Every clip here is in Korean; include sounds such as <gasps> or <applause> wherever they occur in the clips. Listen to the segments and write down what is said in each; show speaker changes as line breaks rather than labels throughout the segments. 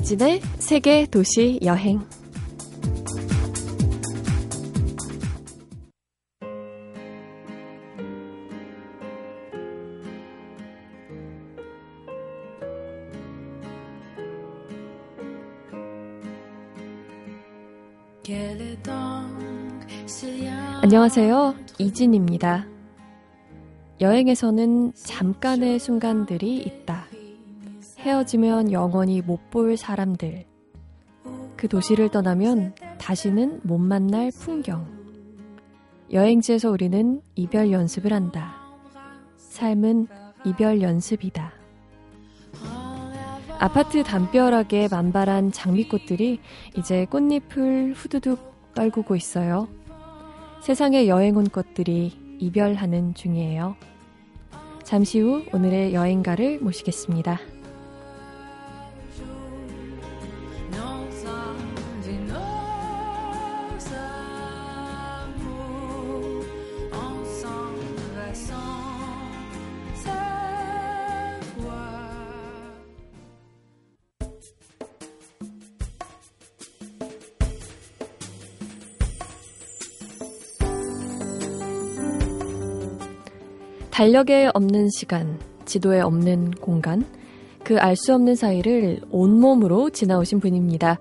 이진의 세계 도시 여행. 안녕하세요. 이진입니다. 여행에서는 잠깐의 순간들이 있다. 헤어지면 영원히 못 볼 사람들. 그 도시를 떠나면 다시는 못 만날 풍경. 여행지에서 우리는 이별 연습을 한다. 삶은 이별 연습이다. 아파트 담벼락에 만발한 장미꽃들이 이제 꽃잎을 후두둑 떨구고 있어요. 세상에 여행 온 것들이 이별하는 중이에요. 잠시 후 오늘의 여행가를 모시겠습니다. 달력에 없는 시간, 지도에 없는 공간, 그 알 수 없는 사이를 온몸으로 지나오신 분입니다.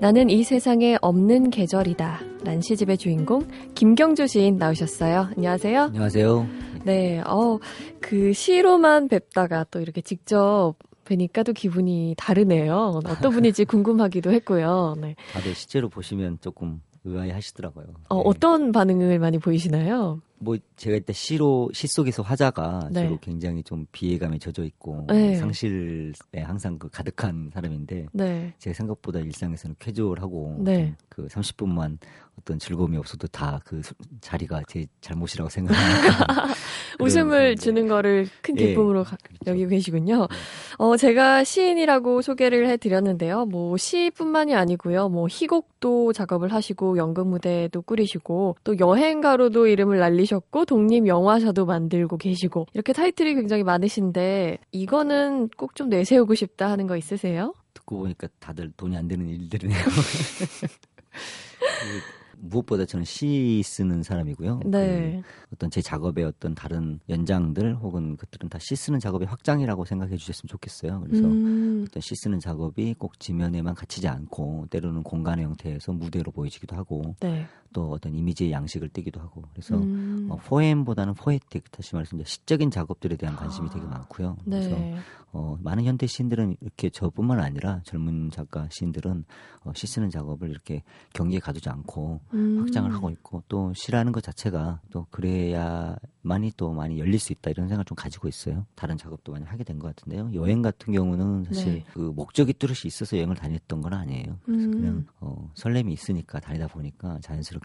나는 이 세상에 없는 계절이다. 란 시집의 주인공 김경주 시인 나오셨어요. 안녕하세요.
안녕하세요.
네, 어, 그 시로만 뵙다가 또 이렇게 직접 뵈니까 또 기분이 다르네요. 어떤 분인지 궁금하기도 했고요. 네.
다들 실제로 보시면 조금 의아해 하시더라고요.
어, 네. 어떤 반응을 많이 보이시나요?
뭐 제가 일단 시로 시 속에서 화자가 네. 주로 굉장히 좀 비애감에 젖어 있고 네. 상실에 항상 그 가득한 사람인데 네. 제 생각보다 일상에서는 캐주얼하고 네. 그 30분만 어떤 즐거움이 없어도 다 그 자리가 제 잘못이라고 생각하니까 <laughs> <laughs>
웃음을 주는 거를 큰 예, 기쁨으로 예, 그렇죠. 여기고 계시군요. 네. 어 제가 시인이라고 소개를 해드렸는데요. 뭐 시뿐만이 아니고요. 뭐 희곡도 작업을 하시고 연극 무대도 꾸리시고 또 여행가로도 이름을 날리셨고 독립 영화사도 만들고 계시고 이렇게 타이틀이 굉장히 많으신데 이거는 꼭 좀 내세우고 싶다 하는 거 있으세요?
듣고 보니까 다들 돈이 안 되는 일들이네요. <laughs> 무엇보다 저는 시 쓰는 사람이고요.
네.
그 어떤 제 작업의 어떤 다른 연장들 혹은 그들은 다 시 쓰는 작업의 확장이라고 생각해 주셨으면 좋겠어요. 그래서 음. 어떤 시 쓰는 작업이 꼭 지면에만 갇히지 않고 때로는 공간의 형태에서 무대로 보여지기도 하고 네. 또 어떤 이미지의 양식을 띠기도 하고 그래서 음. 어, 포엠보다는 포에틱 다시 말해서 이제 시적인 작업들에 대한 관심이 아. 되게 많고요. 네. 그래서 어, 많은 현대 시인들은 이렇게 저뿐만 아니라 젊은 작가 시인들은 어, 시 쓰는 작업을 이렇게 경계에 가두지 않고 음. 확장을 하고 있고 또 시라는 것 자체가 또 그래야만이 또 많이 열릴 수 있다 이런 생각을 좀 가지고 있어요. 다른 작업도 많이 하게 된 것 같은데요. 여행 같은 경우는 사실 네. 그 목적이 뚜렷이 있어서 여행을 다녔던 건 아니에요. 그래서 음. 그냥 어, 설렘이 있으니까 다니다 보니까 자연스럽게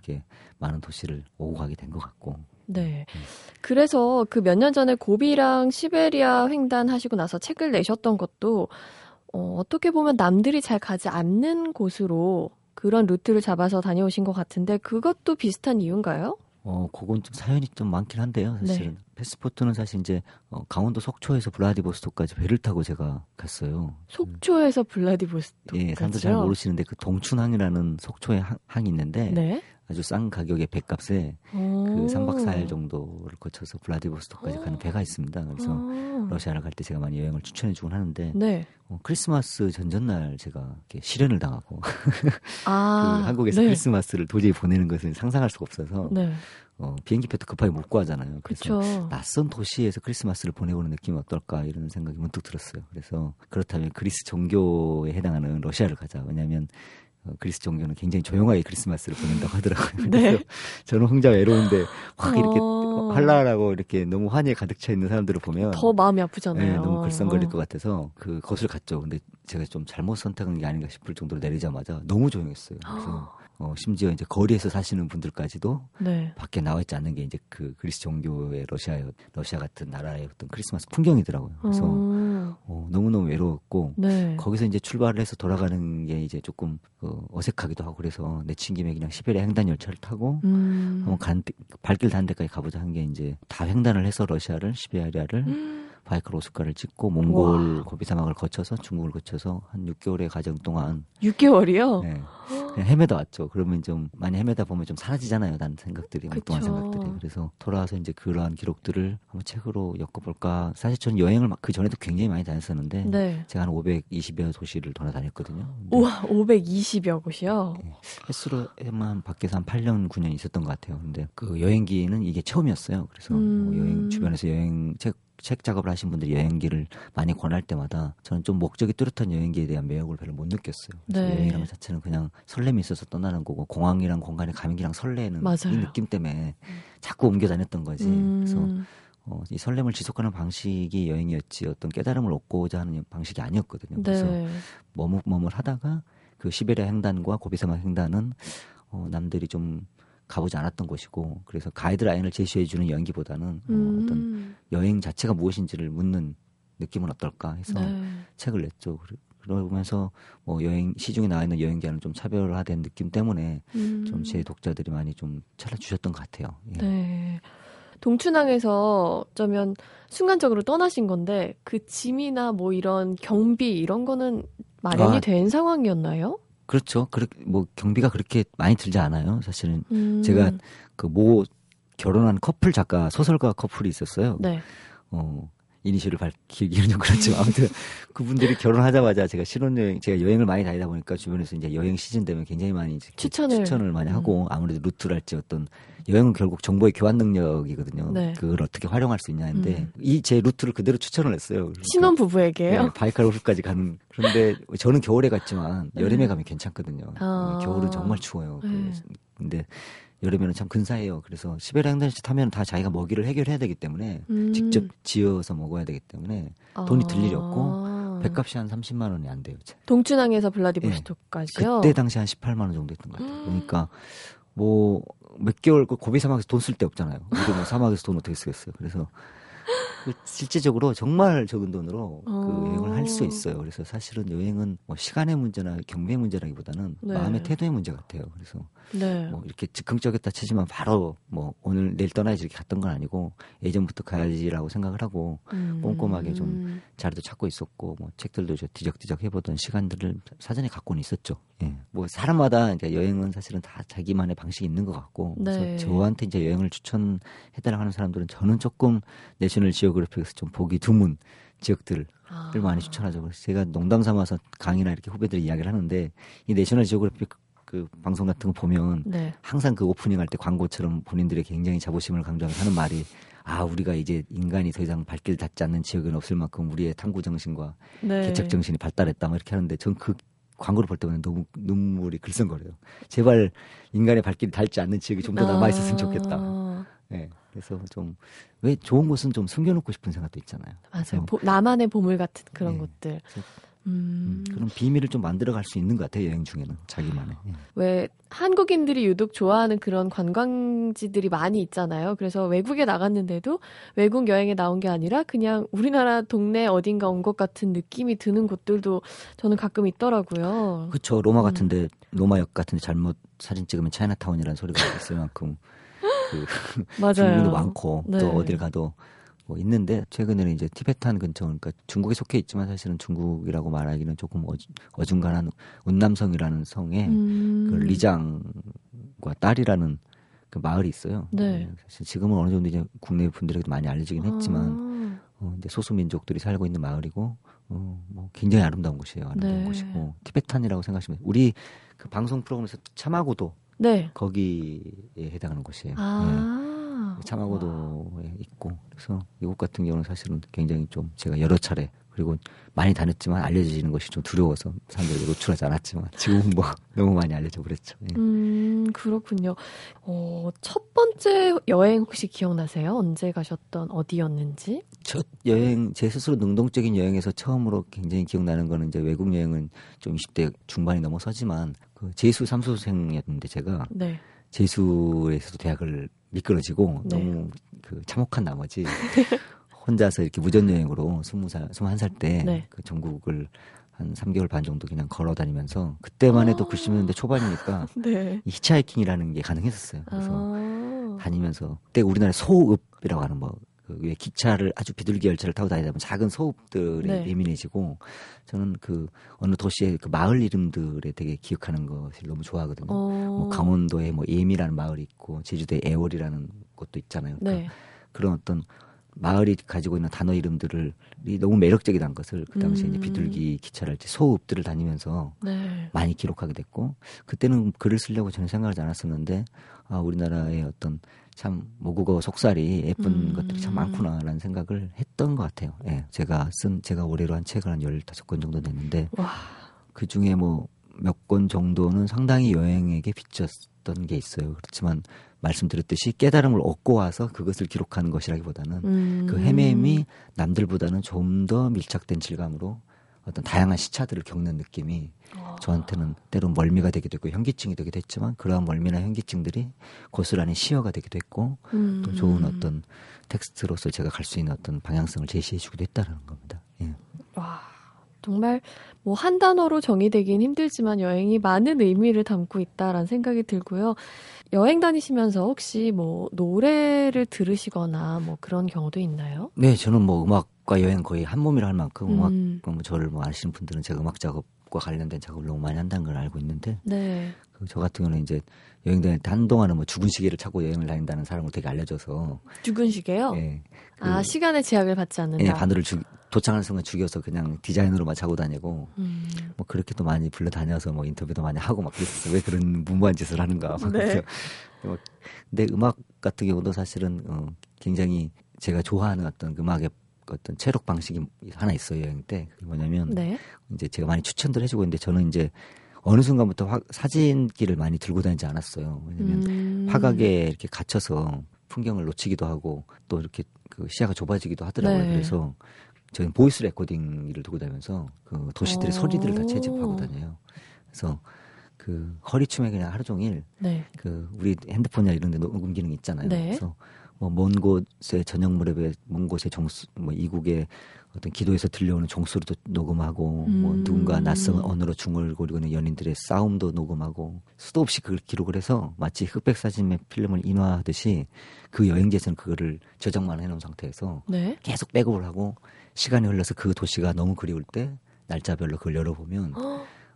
많은 도시를 오고 가게 된 것 같고
네. 그래서 그 몇 년 전에 고비랑 시베리아 횡단 하시고 나서 책을 내셨던 것도 어, 어떻게 보면 남들이 잘 가지 않는 곳으로 그런 루트를 잡아서 다녀오신 것 같은데 그것도 비슷한 이유인가요?
어, 그건 좀 사연이 좀 많긴 한데요. 사실은 네. 패스포트는 사실 이제 어, 강원도 속초에서 블라디보스토크까지 배를 타고 제가 갔어요.
속초에서 블라디보스토크.
예, 사람들 잘 모르시는데 그 동춘항이라는 속초에 항, 항이 있는데 네. 아주 싼 가격의 배값에 그 3박 4일 정도를 거쳐서 블라디보스토크까지 가는 배가 있습니다. 그래서 아. 러시아를 갈 때 제가 많이 여행을 추천해 주곤 하는데 네. 어, 크리스마스 전전날 제가 이렇게 실현을 당하고 아. <laughs> 그 한국에서 네. 크리스마스를 도저히 보내는 것은 상상할 수가 없어서 네. 어, 비행기표도 급하게 못 구하잖아요. 그래서 그쵸. 낯선 도시에서 크리스마스를 보내보는 느낌이 어떨까 이런 생각이 문득 들었어요. 그래서 그렇다면 그리스 종교에 해당하는 러시아를 가자. 왜냐하면 어, 그리스 종교는 굉장히 조용하게 크리스마스를 보낸다고 하더라고요. 네. 그래서 저는 혼자 외로운데 확 이렇게 어... 활랄하고 이렇게 너무 환희에 가득 차 있는 사람들을 보면
더 마음이 아프잖아요.
네, 너무 글썽거릴 어. 것 같아서 그 것을 갔죠. 근데 제가 좀 잘못 선택한 게 아닌가 싶을 정도로 내리자마자 너무 조용했어요. 그래서 <gasps> 어, 심지어 이제 거리에서 사시는 분들까지도 네. 밖에 나와 있지 않는 게 이제 그 그리스 종교의 러시아 러시아 같은 나라의 어떤 크리스마스 풍경이더라고요. 그래서 어. 어, 너무너무 외로웠고 네. 거기서 이제 출발을 해서 돌아가는 게 이제 조금 어, 어색하기도 하고 그래서 내친 김에 그냥 시베리아 횡단 열차를 타고 음. 어, 간 발길 닿는 데까지 가보자 한 게 이제 다 횡단을 해서 러시아를 시베리아를 음. 바이크로 오스카를 찍고 몽골 고비 사막을 거쳐서 중국을 거쳐서 한 6개월의 과정 동안
6개월이요?
네. 헤매다 왔죠. 그러면 좀 많이 헤매다 보면 좀 사라지잖아요. 난 생각들이 엉뚱한 생각들이. 그래서 돌아와서 이제 그러한 기록들을 한번 책으로 엮어볼까. 사실 저는 여행을 그 전에도 굉장히 많이 다녔었는데 네. 제가 한 520여 도시를 돌아다녔거든요.
우와, 520여 곳이요? 네.
횟수로만 밖에서 한 8년 9년 있었던 것 같아요. 근데 그 여행기는 이게 처음이었어요. 그래서 뭐 음... 뭐 여행 주변에서 여행 책 책 작업을 하신 분들이 여행기를 많이 권할 때마다 저는 좀 목적이 뚜렷한 여행기에 대한 매력을 별로 못 느꼈어요. 네. 여행이라는 자체는 그냥 설렘이 있어서 떠나는 거고 공항이랑 공간의 감기랑 설레는 맞아요. 이 느낌 때문에 자꾸 옮겨 다녔던 거지. 음. 그래서 어, 이 설렘을 지속하는 방식이 여행이었지 어떤 깨달음을 얻고자 하는 방식이 아니었거든요. 그래서 네. 머뭇머뭇 하다가 그 시베리아 횡단과 고비사막 횡단은 어, 남들이 좀 가보지 않았던 곳이고 그래서 가이드라인을 제시해 주는 연기보다는 어, 음. 어, 어떤 여행 자체가 무엇인지를 묻는 느낌은 어떨까 해서 네. 책을 냈죠. 그러면서 뭐 여행 시중에 나와 있는 여행기와는 좀 차별화된 느낌 때문에 음. 좀제 독자들이 많이 좀 찾아주셨던 것 같아요.
예. 네. 동춘항에서 어쩌면 순간적으로 떠나신 건데 그 짐이나 뭐 이런 경비 이런 거는 마련이 아, 된 상황이었나요?
그렇죠. 그렇게 뭐 경비가 그렇게 많이 들지 않아요. 사실은 음. 제가 그 모 결혼한 커플 작가 소설가 커플이 있었어요. 네. 어 이니셜을 밝히기는 좀 그렇지만 아무튼 그분들이 결혼하자마자 제가 신혼여행 제가 여행을 많이 다니다 보니까 주변에서 이제 여행 시즌 되면 굉장히 많이 추천을 추천을 많이 하고 음. 아무래도 루트랄지 어떤 여행은 결국 정보의 교환 능력이거든요. 네. 그걸 어떻게 활용할 수 있냐인데 음. 이제 루트를 그대로 추천을 했어요. 그러니까
신혼 부부에게요?
네, 바이칼호수까지 가는. 그런데 저는 겨울에 갔지만 여름에 네. 가면 괜찮거든요. 아. 겨울은 정말 추워요. 네. 근데 여름에는 참 근사해요. 그래서 시베리아 횡단실 타면 다 자기가 먹이를 해결해야 되기 때문에 음. 직접 지어서 먹어야 되기 때문에 돈이 들 일이 없고 아. 뱃값이 한 30만 원이 안 돼요.
동춘항에서 블라디보스토크까지요?
네. 그때 당시 한 18만 원 정도 했던 것 같아요. 그러니까 뭐 몇 개월 그 고비 사막에서 돈 쓸 데 없잖아요. 우리 뭐 사막에서 돈 어떻게 쓰겠어요. 그래서 그 실제적으로 정말 적은 돈으로 그 어. 여행을 할 수 있어요. 그래서 사실은 여행은 뭐 시간의 문제나 경비의 문제라기보다는 네. 마음의 태도의 문제 같아요. 그래서 네. 뭐 이렇게 즉흥적이었다 치지만 바로 뭐 오늘 내일 떠나야지 이렇게 갔던 건 아니고 예전부터 가야지라고 생각을 하고 음. 꼼꼼하게 좀 자리도 찾고 있었고 뭐 책들도 저 뒤적뒤적 해보던 시간들을 사전에 갖고는 있었죠. 예. 뭐 사람마다 이제 여행은 사실은 다 자기만의 방식이 있는 것 같고 네. 그래서 저한테 이제 여행을 추천해달라고 하는 사람들은 저는 조금 National Geographic에서 좀 보기 드문 지역들을 아. 많이 추천하죠. 그래서 제가 농담 삼아서 강의나 이렇게 후배들이 이야기를 하는데 이 National Geographic 그 방송 같은 거 보면 네. 항상 그 오프닝 할 때 광고처럼 본인들의 굉장히 자부심을 강조하면서 하는 말이 아 우리가 이제 인간이 더 이상 발길 닿지 않는 지역은 없을 만큼 우리의 탐구 정신과 네. 개척 정신이 발달했다 뭐 이렇게 하는데 전 그 광고를 볼 때마다 너무 눈물이 글썽거려요. 제발 인간의 발길이 닿지 않는 지역이 좀 더 남아 있었으면 좋겠다. 네. 그래서 좀 왜 좋은 곳은 좀 숨겨놓고 싶은 생각도 있잖아요.
맞아요. 보, 나만의 보물 같은 그런 네. 곳들.
음. 음. 그런 비밀을 좀 만들어갈 수 있는 것 같아요 여행 중에는 자기만의. 예.
왜 한국인들이 유독 좋아하는 그런 관광지들이 많이 있잖아요. 그래서 외국에 나갔는데도 외국 여행에 나온 게 아니라 그냥 우리나라 동네 어딘가 온 것 같은 느낌이 드는 곳들도 저는 가끔 있더라고요.
그렇죠. 로마 음. 같은데 음. 로마역 같은데 잘못 사진 찍으면 차이나타운이라는 소리가 있을 만큼 그 <laughs> 맞아요. 많고 네. 또 어딜 가도 뭐 있는데 최근에는 이제 티베탄 근처 그러니까 중국에 속해 있지만 사실은 중국이라고 말하기는 조금 어중, 간한 운남성이라는 성에 음. 그 리장과 딸이라는 그 마을이 있어요. 네. 어, 사실 지금은 어느 정도 이제 국내 분들에게도 많이 알려지긴 했지만 아. 어, 이제 소수 민족들이 살고 있는 마을이고 어, 뭐 굉장히 아름다운 곳이에요. 아름다운 네. 곳이고 티베탄이라고 생각하시면 우리 그 방송 프로그램에서 참하고도 네. 거기에 해당하는 곳이에요. 아. 네. 참하고도에 있고 그래서 이곳 같은 경우는 사실은 굉장히 좀 제가 여러 차례 그리고 많이 다녔지만 알려지는 것이 좀 두려워서 사람들에게 노출하지 않았지만 지금은 뭐 <laughs> 너무 많이 알려져 버렸죠.
예. 음 그렇군요. 어, 첫 번째 여행 혹시 기억나세요? 언제 가셨던 어디였는지?
첫 여행 제 스스로 능동적인 여행에서 처음으로 굉장히 기억나는 거는 이제 외국 여행은 좀 20대 중반이 넘어서지만 그 제수 삼수생이었는데 제가 네. 제수에서도 대학을 미끄러지고 네. 너무 그 참혹한 나머지 <laughs> 혼자서 이렇게 무전 여행으로 스무 살 스무 한살 때그 네. 그 전국을 한 3개월 반 정도 그냥 걸어 다니면서 그때만 해도 아~ 90년대 초반이니까 <laughs> 네. 이 히치하이킹이라는 게 가능했었어요. 그래서 아~ 다니면서 그때 우리나라에 소읍이라고 하는 뭐 그왜 기차를 아주 비둘기 열차를 타고 다니다 보면 작은 소읍들이 네. 예민해지고 저는 그 어느 도시의 그 마을 이름들에 되게 기억하는 것을 너무 좋아하거든요. 어. 뭐 강원도에 뭐 예미라는 마을이 있고 제주도에 애월이라는 곳도 있잖아요. 그러니까 네. 그런 어떤 마을이 가지고 있는 단어 이름들을 너무 매력적이다는 것을 그 당시에 음. 이제 비둘기 기차랄지 소읍들을 다니면서 네. 많이 기록하게 됐고 그때는 글을 쓰려고 저는 생각하지 않았었는데 아 우리나라의 어떤 참 모국어 속살이 예쁜 음. 것들이 참 많구나라는 생각을 했던 것 같아요. 예. 제가 쓴 제가 올해로 한 책을 한 열다섯 권 정도 냈는데 그 중에 뭐 몇 권 정도는 상당히 여행에게 비쳤던 게 있어요. 그렇지만 말씀드렸듯이 깨달음을 얻고 와서 그것을 기록하는 것이라기보다는 음. 그 헤매임이 남들보다는 좀 더 밀착된 질감으로 어떤 다양한 시차들을 겪는 느낌이 어. 저한테는 때론 멀미가 되기도 했고 현기증이 되기도 했지만 그러한 멀미나 현기증들이 고스란히 시어가 되기도 했고 음. 또 좋은 어떤 텍스트로서 제가 갈 수 있는 어떤 방향성을 제시해 주기도 했다는 겁니다. 예.
와. 정말 뭐 한 단어로 정의되긴 힘들지만 여행이 많은 의미를 담고 있다라는 생각이 들고요. 여행 다니시면서 혹시 뭐 노래를 들으시거나 뭐 그런 경우도 있나요?
네, 저는 뭐 음악 과 여행 거의 한 몸이라 할 만큼 음악 음. 뭐 저를 뭐 아시는 분들은 제가 음악 작업과 관련된 작업을 너무 많이 한다는 걸 알고 있는데 네. 그저 같은 경우는 이제 여행 다닐 때 한동안은 뭐 죽은 시계를 차고 여행을 다닌다는 사람으로 되게 알려져서
죽은 시계요? 네. 그, 아 시간의 제약을 받지 않는다.
네, 바늘을 죽 도착하는 순간 죽여서 그냥 디자인으로만 차고 다니고 음. 뭐 그렇게 또 많이 불러 다녀서 뭐 인터뷰도 많이 하고 막 그랬었어요. 왜 그런 무모한 짓을 하는가. 막 네. 뭐 근데 음악 같은 경우도 사실은 어, 굉장히 제가 좋아하는 어떤 음악의 어떤 체력 방식이 하나 있어요 여행 때 그게 뭐냐면 네. 이제 제가 많이 추천들 해주고 있는데 저는 이제 어느 순간부터 화, 사진기를 많이 들고 다니지 않았어요. 왜냐면 음. 화각에 이렇게 갇혀서 풍경을 놓치기도 하고 또 이렇게 그 시야가 좁아지기도 하더라고요. 네. 그래서 저는 voice recording기를 들고 다니면서 그 도시들의 오. 소리들을 다 채집하고 다녀요. 그래서 그 허리춤에 그냥 하루 종일 네. 그 우리 핸드폰이나 이런 데 녹음 기능 있잖아요. 네. 그래서 뭐 먼 곳의 저녁 무렵에 먼 곳의 정수 뭐 이국의 어떤 기도에서 들려오는 종소리도 녹음하고 뭐 음. 뭐 누군가 낯선 언어로 중얼거리는 연인들의 싸움도 녹음하고 수도 없이 그걸 기록을 해서 마치 흑백 사진의 필름을 인화하듯이 그 여행지에서는 그거를 저장만 해놓은 상태에서 네? 계속 백업을 하고 시간이 흘러서 그 도시가 너무 그리울 때 날짜별로 그걸 열어보면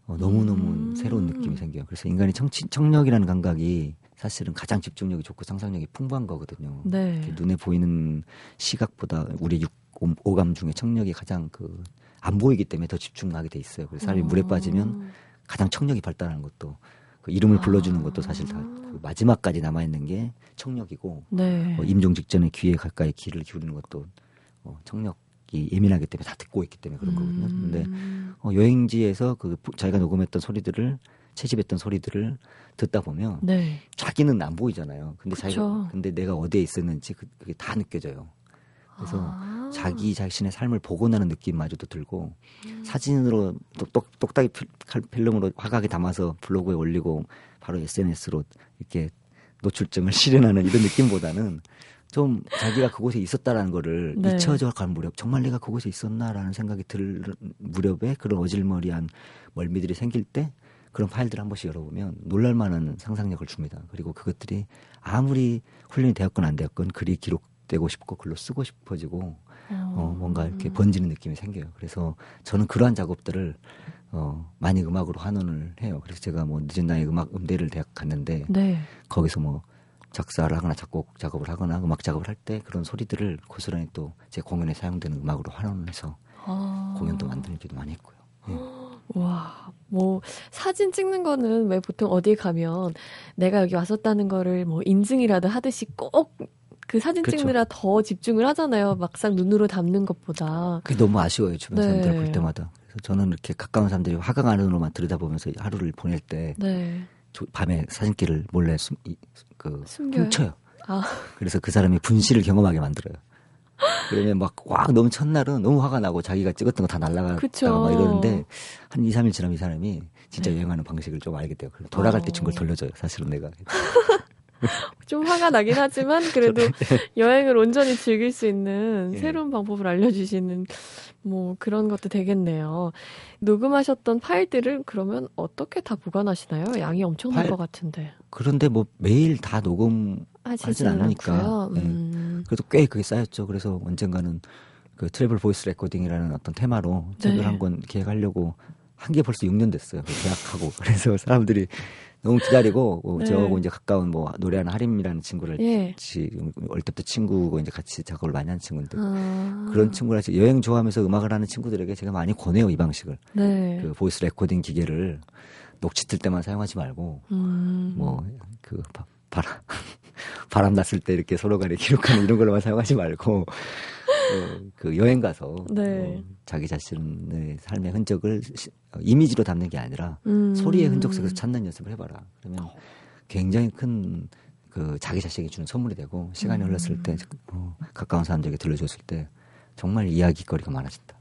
어, 너무너무 음. 새로운 느낌이 생겨요. 그래서 인간의 청치, 청력이라는 감각이 사실은 가장 집중력이 좋고 상상력이 풍부한 거거든요. 네. 눈에 보이는 시각보다 우리 육 오 감 중에 청력이 가장 그 안 보이기 때문에 더 집중하게 돼 있어요. 그래서 사람이 물에 빠지면 가장 청력이 발달하는 것도 그 이름을 아. 불러주는 것도 사실 다 그 마지막까지 남아 있는 게 청력이고 네. 어, 임종 직전에 귀에 가까이 귀를 기울이는 것도 어, 청력 이 예민하기 때문에 다 듣고 있기 때문에 그런 거거든요. 음. 근데 어, 여행지에서 그 자기가 녹음했던 소리들을 채집했던 소리들을 듣다 보면 네. 자기는 안 보이잖아요. 근데 그쵸. 자기가 근데 내가 어디에 있었는지 그, 그게 다 느껴져요. 그래서 아. 자기 자신의 삶을 보고 나는 느낌마저도 들고 음. 사진으로 똑똑, 똑딱이 필름으로 화각에 담아서 블로그에 올리고 바로 SNS로 이렇게 노출증을 <laughs> 실현하는 이런 느낌보다는 좀 자기가 그곳에 있었다라는 거를 네. 잊혀져 갈 무렵 정말 내가 그곳에 있었나라는 생각이 들 무렵에 그런 어질머리한 멀미들이 생길 때 그런 파일들을 한 번씩 열어보면 놀랄 만한 상상력을 줍니다. 그리고 그것들이 아무리 훈련이 되었건 안 되었건 글이 기록 되고 싶고 글로 쓰고 싶어지고 어, 뭔가 이렇게 음. 번지는 느낌이 생겨요. 그래서 저는 그러한 작업들을 어, 많이 음악으로 환원을 해요. 그래서 제가 뭐 늦은 나이에 음악 음대를 대학 갔는데 네. 거기서 뭐 작사를 하거나 작곡 작업을 하거나 음악 작업을 할 때 그런 소리들을 고스란히 또 제 공연에 사용되는 음악으로 환원해서 아. 공연도 만들기도 많이 했고요. 예. <gasps>
와, 뭐 사진 찍는 거는 왜 보통 어디 가면 내가 여기 왔었다는 거를 뭐 인증이라도 하듯이 꼭 그 사진 그렇죠. 찍느라 더 집중을 하잖아요. 막상 눈으로 담는 것보다.
그게 너무 아쉬워요. 주변 네. 사람들 볼 때마다. 그래서 저는 이렇게 가까운 사람들이 화강 안으로만 들여다보면서 하루를 보낼 때 네. 밤에 사진기를 몰래 숨, 그 숨겨요? 훔쳐요. 아. 그래서 그 사람이 분실을 경험하게 만들어요. 그러면 막 꽉 너무 첫날은 너무 화가 나고 자기가 찍었던 거 다 날라가다가 막 이러는데 한 2, 3일 지나면 이 사람이 진짜 네. 여행하는 방식을 좀 알게 돼요. 돌아갈 때쯤 그걸 어. 돌려줘요. 사실은 내가. <laughs> <laughs>
좀 화가 나긴 하지만 그래도 <laughs> 여행을 온전히 즐길 수 있는 예. 새로운 방법을 알려주시는 뭐 그런 것도 되겠네요. 녹음하셨던 파일들을 그러면 어떻게 다 보관하시나요? 양이 엄청난 파일, 것 같은데.
그런데 뭐 매일 다 녹음 하진 않으니까. 네. 음. 그래도 꽤 그게 쌓였죠. 그래서 언젠가는 그 travel voice recording이라는 어떤 테마로 책을 네. 한권 기획하려고 한 게 벌써 6년 됐어요. 그 계약하고. <laughs> 그래서 사람들이 너무 기다리고 뭐 네. 저하고 이제 가까운 뭐 노래하는 하림이라는 친구를 예. 같이 어릴 때부터 친구고 이제 같이 작업을 많이 한 친구인데 아. 그런 친구랑 여행 좋아하면서 음악을 하는 친구들에게 제가 많이 권해요 이 방식을 네. 그 voice recording 기계를 녹취 틀 때만 사용하지 말고 음. 뭐 그 바람 바람 났을 때 이렇게 서로 간에 <laughs> 기록하는 이런 걸로만 사용하지 말고 어, 그 여행 가서 네. 어, 자기 자신의 삶의 흔적을 시, 어, 이미지로 담는 게 아니라 음. 소리의 흔적 속에서 찾는 연습을 해봐라. 그러면 굉장히 큰 그 자기 자신에게 주는 선물이 되고 시간이 음. 흘렀을 때 어, 가까운 사람들에게 들려줬을 때 정말 이야기거리가 많아진다.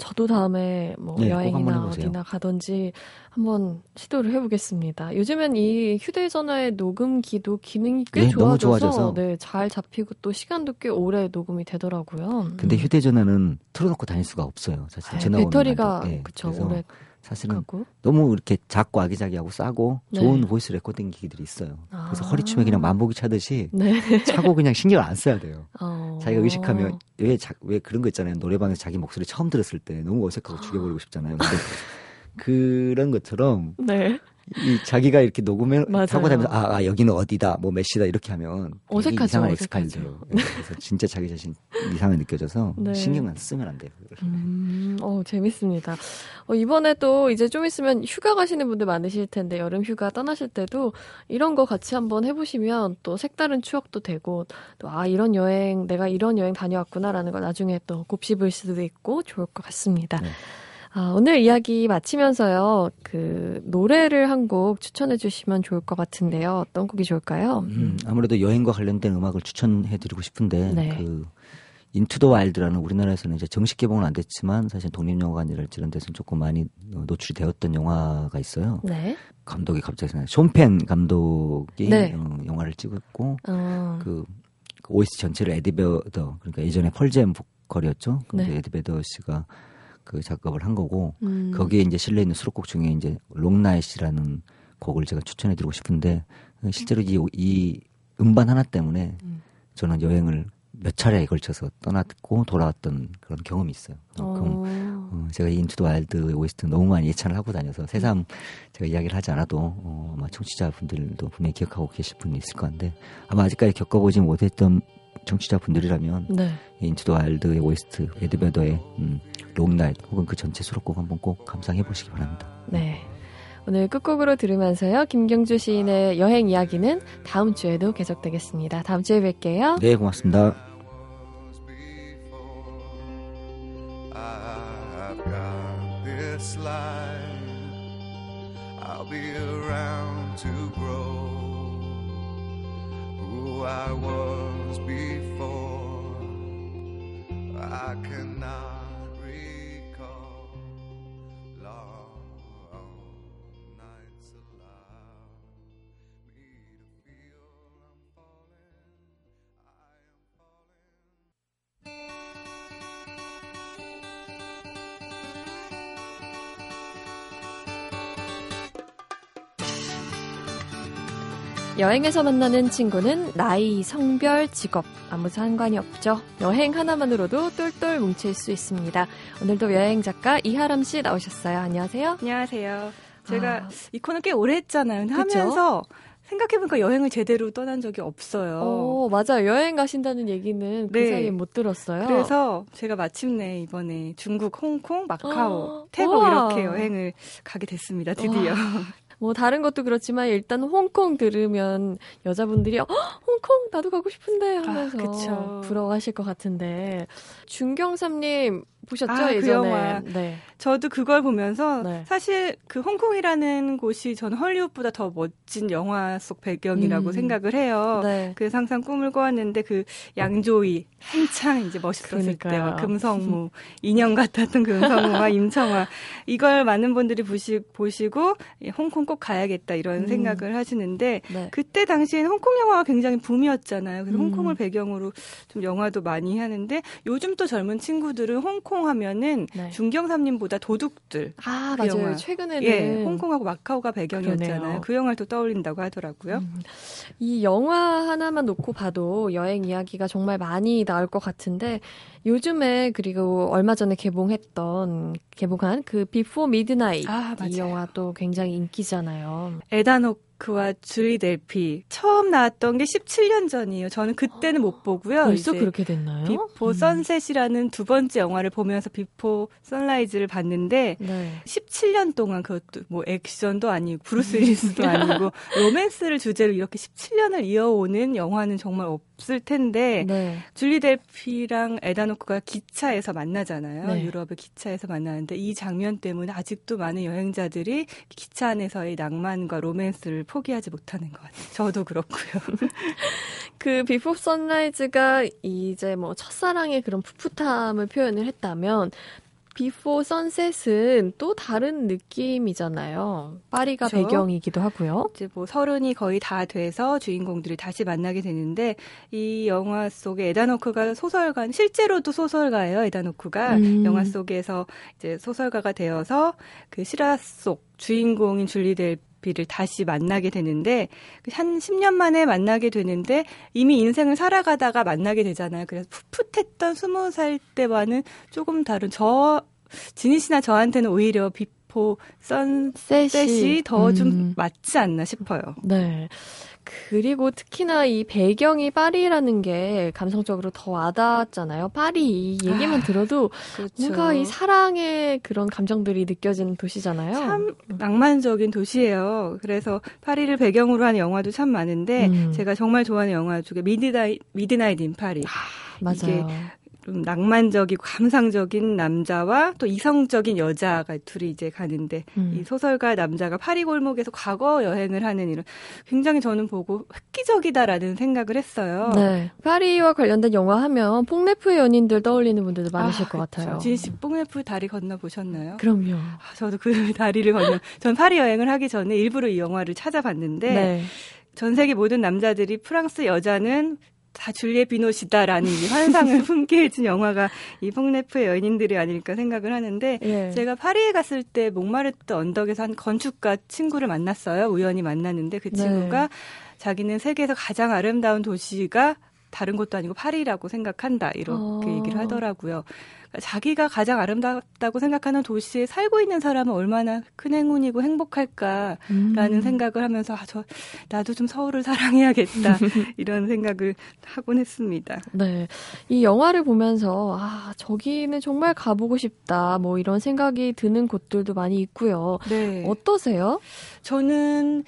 저도 다음에 뭐 네, 여행이나 어디나 가든지 한번 시도를 해보겠습니다. 요즘엔 이 휴대전화의 녹음기도 기능이 꽤 네, 좋아져서 네, 잘 잡히고 또 시간도 꽤 오래 녹음이 되더라고요.
근데 음. 휴대전화는 틀어놓고 다닐 수가 없어요. 사실
네, 배터리가 네, 그쵸 오래
사실은 가고. 너무 이렇게 작고 아기자기하고 싸고 네. 좋은 voice recording 기기들이 있어요. 아. 그래서 허리춤에 그냥 만보기 차듯이 네. 차고 그냥 신경 안 써야 돼요. 어. 자기가 의식하면 왜, 자, 왜 그런 거 있잖아요. 노래방에서 자기 목소리 처음 들었을 때 너무 어색하고 죽여버리고 싶잖아요. 근데 <laughs> 그런 것처럼 네. 이 자기가 이렇게 녹음을 하고 다니면서 아, 아, 여기는 어디다 뭐 몇 시다 이렇게 하면
어색하죠.
이상한 엑스파일이에요. <laughs> 네, 그래서 진짜 자기 자신 이상하게 느껴져서 네. 신경만 쓰면 안 돼요.
음, 어 재밌습니다. 어, 이번에 또 이제 좀 있으면 휴가 가시는 분들 많으실 텐데 여름 휴가 떠나실 때도 이런 거 같이 한번 해보시면 또 색다른 추억도 되고 또 아 이런 여행 내가 이런 여행 다녀왔구나라는 걸 나중에 또 곱씹을 수도 있고 좋을 것 같습니다. 네. 아, 오늘 이야기 마치면서요, 그, 노래를 한 곡 추천해 주시면 좋을 것 같은데요. 어떤 곡이 좋을까요?
음, 아무래도 여행과 관련된 음악을 추천해 드리고 싶은데, 네. 그, Into the Wild라는 우리나라에서는 이제 정식 개봉은 안 됐지만 사실 독립영화관이랄지 이런 데서는 조금 많이 노출이 되었던 영화가 있어요. 네. 감독이 갑자기 생각나. 숀 펜 감독이 네. 어, 영화를 찍었고 어. 그, 그 OST 전체를 에디 베더 그러니까 예전에 펄잼 보컬이었죠. 근데 네. 에디 베더 씨가 그 작업을 한 거고 음. 거기에 이제 실려 있는 수록곡 중에 이제 Long Night이라는 곡을 제가 추천해 드리고 싶은데 실제로 이, 이 음반 하나 때문에 음. 저는 여행을 몇 차례에 걸쳐서 떠났고 돌아왔던 그런 경험이 있어요. 그럼 어, 제가 이 Into the Wild OST 너무 많이 예찬을 하고 다녀서 새삼 제가 이야기를 하지 않아도 어, 아마 청취자분들도 분명히 기억하고 계실 분이 있을 것 같은데 아마 아직까지 겪어보지 못했던 청취자분들이라면 네. Into the Wild의 OST 에디 베더의 음, Long Night 혹은 그 전체 수록곡 한번 꼭 감상해 보시기 바랍니다.
네. 오늘 끝곡으로 들으면서요. 김경주 시인의 여행 이야기는 다음 주에도 계속되겠습니다. 다음 주에 뵐게요.
네, 고맙습니다. I was before. I cannot.
여행에서 만나는 친구는 나이, 성별, 직업 아무 상관이 없죠. 여행 하나만으로도 똘똘 뭉칠 수 있습니다. 오늘도 여행 작가 이하람 씨 나오셨어요. 안녕하세요.
안녕하세요. 제가 아. 이 코너 꽤 오래 했잖아요. 하면서 생각해보니까 여행을 제대로 떠난 적이 없어요.
어, 맞아요. 여행 가신다는 얘기는 그 네. 사이에 못 들었어요.
그래서 제가 마침내 이번에 중국, 홍콩, 마카오, 어. 태국 이렇게 여행을 가게 됐습니다. 드디어. <laughs>
뭐 다른 것도 그렇지만 일단 홍콩 들으면 여자분들이 어, 홍콩 나도 가고 싶은데 아, 하면서 아, 부러워하실 것 같은데. 준경삼님 보셨죠 아, 그 예전에? 그 영화. 네.
저도 그걸 보면서 네. 사실 그 홍콩이라는 곳이 전 헐리우드보다 더 멋진 영화 속 배경이라고 음. 생각을 해요. 네. 그래서 항상 꿈을 꿔왔는데 그 양조위 한창 이제 멋있었을 때와 금성무 인형 같았던 금성무와 임청화 이걸 많은 분들이 보시, 보시고 홍콩 꼭 가야겠다 이런 음. 생각을 하시는데 네. 그때 당시에는 홍콩 영화가 굉장히 붐이었잖아요. 그래서 음. 홍콩을 배경으로 좀 영화도 많이 하는데 요즘 또 젊은 친구들은 홍콩 홍콩 하면은 네. 중경삼림보다 도둑들.
아 그 맞아요. 영화. 최근에는
예, 홍콩하고 마카오가 배경이었잖아요. 그러네요. 그 영화를 또 떠올린다고 하더라고요. 음.
이 영화 하나만 놓고 봐도 여행 이야기가 정말 많이 나올 것 같은데 요즘에 그리고 얼마 전에 개봉했던 개봉한 그 Before Midnight 아, 이 영화도 굉장히 인기잖아요.
에단 호크와 줄리 델피 처음 나왔던 게 17년 전이에요. 저는 그때는 못 보고요.
벌써 그렇게 됐나요?
Before 음. Sunset이라는 두 번째 영화를 보면서 Before Sunrise를 봤는데 네. 17년 동안 그것도 뭐 액션도 아니고 브루스 윌리스도 <laughs> 아니고 로맨스를 주제로 이렇게 17년을 이어오는 영화는 정말 없을 텐데 네. 줄리 델피랑 에단 호크가 기차에서 만나잖아요. 네. 유럽의 기차에서 만나는데 이 장면 때문에 아직도 많은 여행자들이 기차 안에서의 낭만과 로맨스를 포기하지 못하는 것 같아요. 저도 그렇고요. <laughs>
그 Before Sunrise가 이제 뭐 첫사랑의 그런 풋풋함을 표현을 했다면 Before Sunset은 또 다른 느낌이잖아요. 파리가 그렇죠? 배경이기도 하고요.
이제 뭐 서른이 거의 다 돼서 주인공들이 다시 만나게 되는데 이 영화 속에 에단 호크가 소설가, 실제로도 소설가예요. 에단 호크가 음. 영화 속에서 이제 소설가가 되어서 그 실화 속 주인공인 줄리 델피를 다시 만나게 되는데 한 10년 만에 만나게 되는데 이미 인생을 살아가다가 만나게 되잖아요. 그래서 풋풋했던 20살 때와는 조금 다른 저 지니 씨나 저한테는 오히려 Before Sunset이 더 좀 음. 맞지 않나 싶어요.
네. 그리고 특히나 이 배경이 파리라는 게 감성적으로 더 와닿았잖아요. 파리 얘기만 아, 들어도 그렇죠. 뭔가 이 사랑의 그런 감정들이 느껴지는 도시잖아요.
참 낭만적인 도시예요. 그래서 파리를 배경으로 한 영화도 참 많은데 음. 제가 정말 좋아하는 영화 중에 Midnight Midnight in Paris. 아,
맞아요. 이게
좀 낭만적이고 감상적인 남자와 또 이성적인 여자가 둘이 이제 가는데 음. 이 소설가 남자가 파리 골목에서 과거 여행을 하는 이런 굉장히 저는 보고 획기적이다라는 생각을 했어요.
네. 파리와 관련된 영화 하면 퐁네프의 연인들 떠올리는 분들도 많으실 아, 것 같아요.
진 씨, 뽕네프 다리 건너 보셨나요?
그럼요.
아, 저도 그 <laughs> 다리를 건너. 전 파리 여행을 하기 전에 일부러 이 영화를 찾아봤는데 네. 전 세계 모든 남자들이 프랑스 여자는 다 줄리에 비노시다라는 이 환상을 <laughs> 품게 해준 영화가 이 폭네프의 연인들이 아닐까 생각을 하는데 예. 제가 파리에 갔을 때 목마르트 언덕에서 한 건축가 친구를 만났어요. 우연히 만났는데 그 친구가 네. 자기는 세계에서 가장 아름다운 도시가 다른 곳도 아니고 파리라고 생각한다 이렇게 어. 얘기를 하더라고요. 자기가 가장 아름답다고 생각하는 도시에 살고 있는 사람은 얼마나 큰 행운이고 행복할까라는 음. 생각을 하면서 아, 저 나도 좀 서울을 사랑해야겠다 <laughs> 이런 생각을 하곤 했습니다.
네, 이 영화를 보면서 아 저기는 정말 가보고 싶다 뭐 이런 생각이 드는 곳들도 많이 있고요. 네. 어떠세요?
저는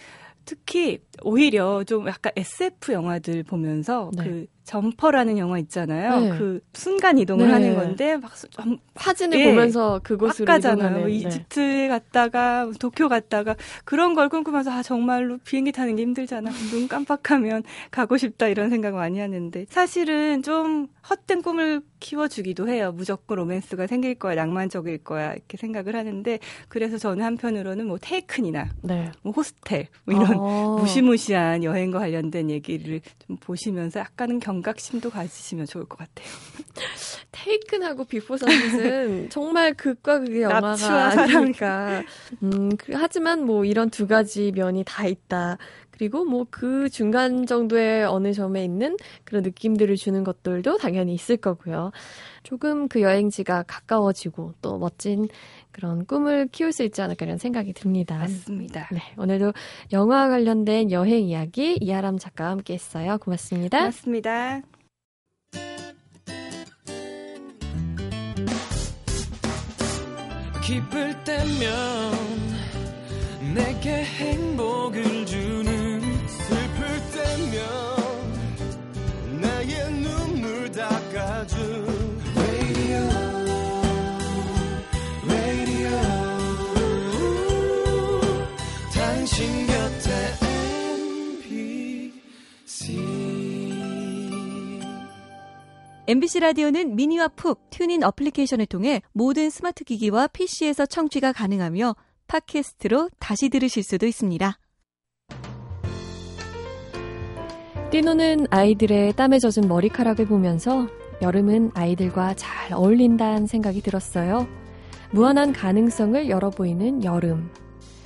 특히 오히려 좀 약간 SF 영화들 보면서 네. 그 점퍼라는 영화 있잖아요. 네. 그 순간 이동을 네. 하는 건데 막 좀,
사진을 예, 보면서 그곳으로 가잖아요. 뭐
이집트에 갔다가 도쿄 갔다가 그런 걸 꿈꾸면서 아 정말로 비행기 타는 게 힘들잖아. 눈 깜빡하면 가고 싶다 이런 생각 많이 하는데 사실은 좀 헛된 꿈을 키워주기도 해요. 무조건 로맨스가 생길 거야, 낭만적일 거야 이렇게 생각을 하는데 그래서 저는 한편으로는 뭐 Taken이나 네. 뭐 Hostel 뭐 이런 어. 무시무시한 여행과 관련된 얘기를 좀 보시면서 약간은 경 경각심도 가지시면 좋을 것 같아요. <laughs>
Taken하고 Before Sunset은 <laughs> 정말 극과 극의 영화가 아니니까. 음, 그, 하지만 뭐 이런 두 가지 면이 다 있다. 그리고 뭐 그 중간 정도의 어느 점에 있는 그런 느낌들을 주는 것들도 당연히 있을 거고요. 조금 그 여행지가 가까워지고 또 멋진 그런 꿈을 키울 수 있지 않을까 이런 생각이 듭니다.
맞습니다.
네, 오늘도 영화 관련된 여행 이야기 이하람 작가와 함께 했어요. 고맙습니다.
고맙습니다. 기쁠 때면 내게 행복을 주
MBC 라디오는 미니와 푹 튠인 어플리케이션을 통해 모든 스마트 기기와 PC에서 청취가 가능하며 팟캐스트로 다시 들으실 수도 있습니다.
뛰노는 아이들의 땀에 젖은 머리카락을 보면서 여름은 아이들과 잘 어울린다는 생각이 들었어요. 무한한 가능성을 열어보이는 여름.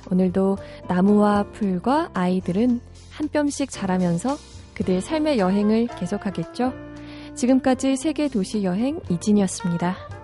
오늘도 나무와 풀과 아이들은 한 뼘씩 자라면서 그들의 삶의 여행을 계속하겠죠. 지금까지 세계 도시 여행 이진이었습니다.